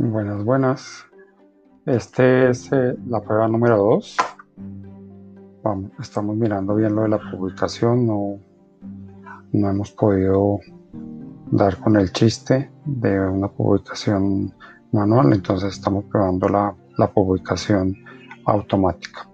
Buenas, buenas. Este es eh, la prueba número 2. Estamos mirando bien lo de la publicación. No, no hemos podido dar con el chiste de una publicación manual, entonces estamos probando la, la publicación automática.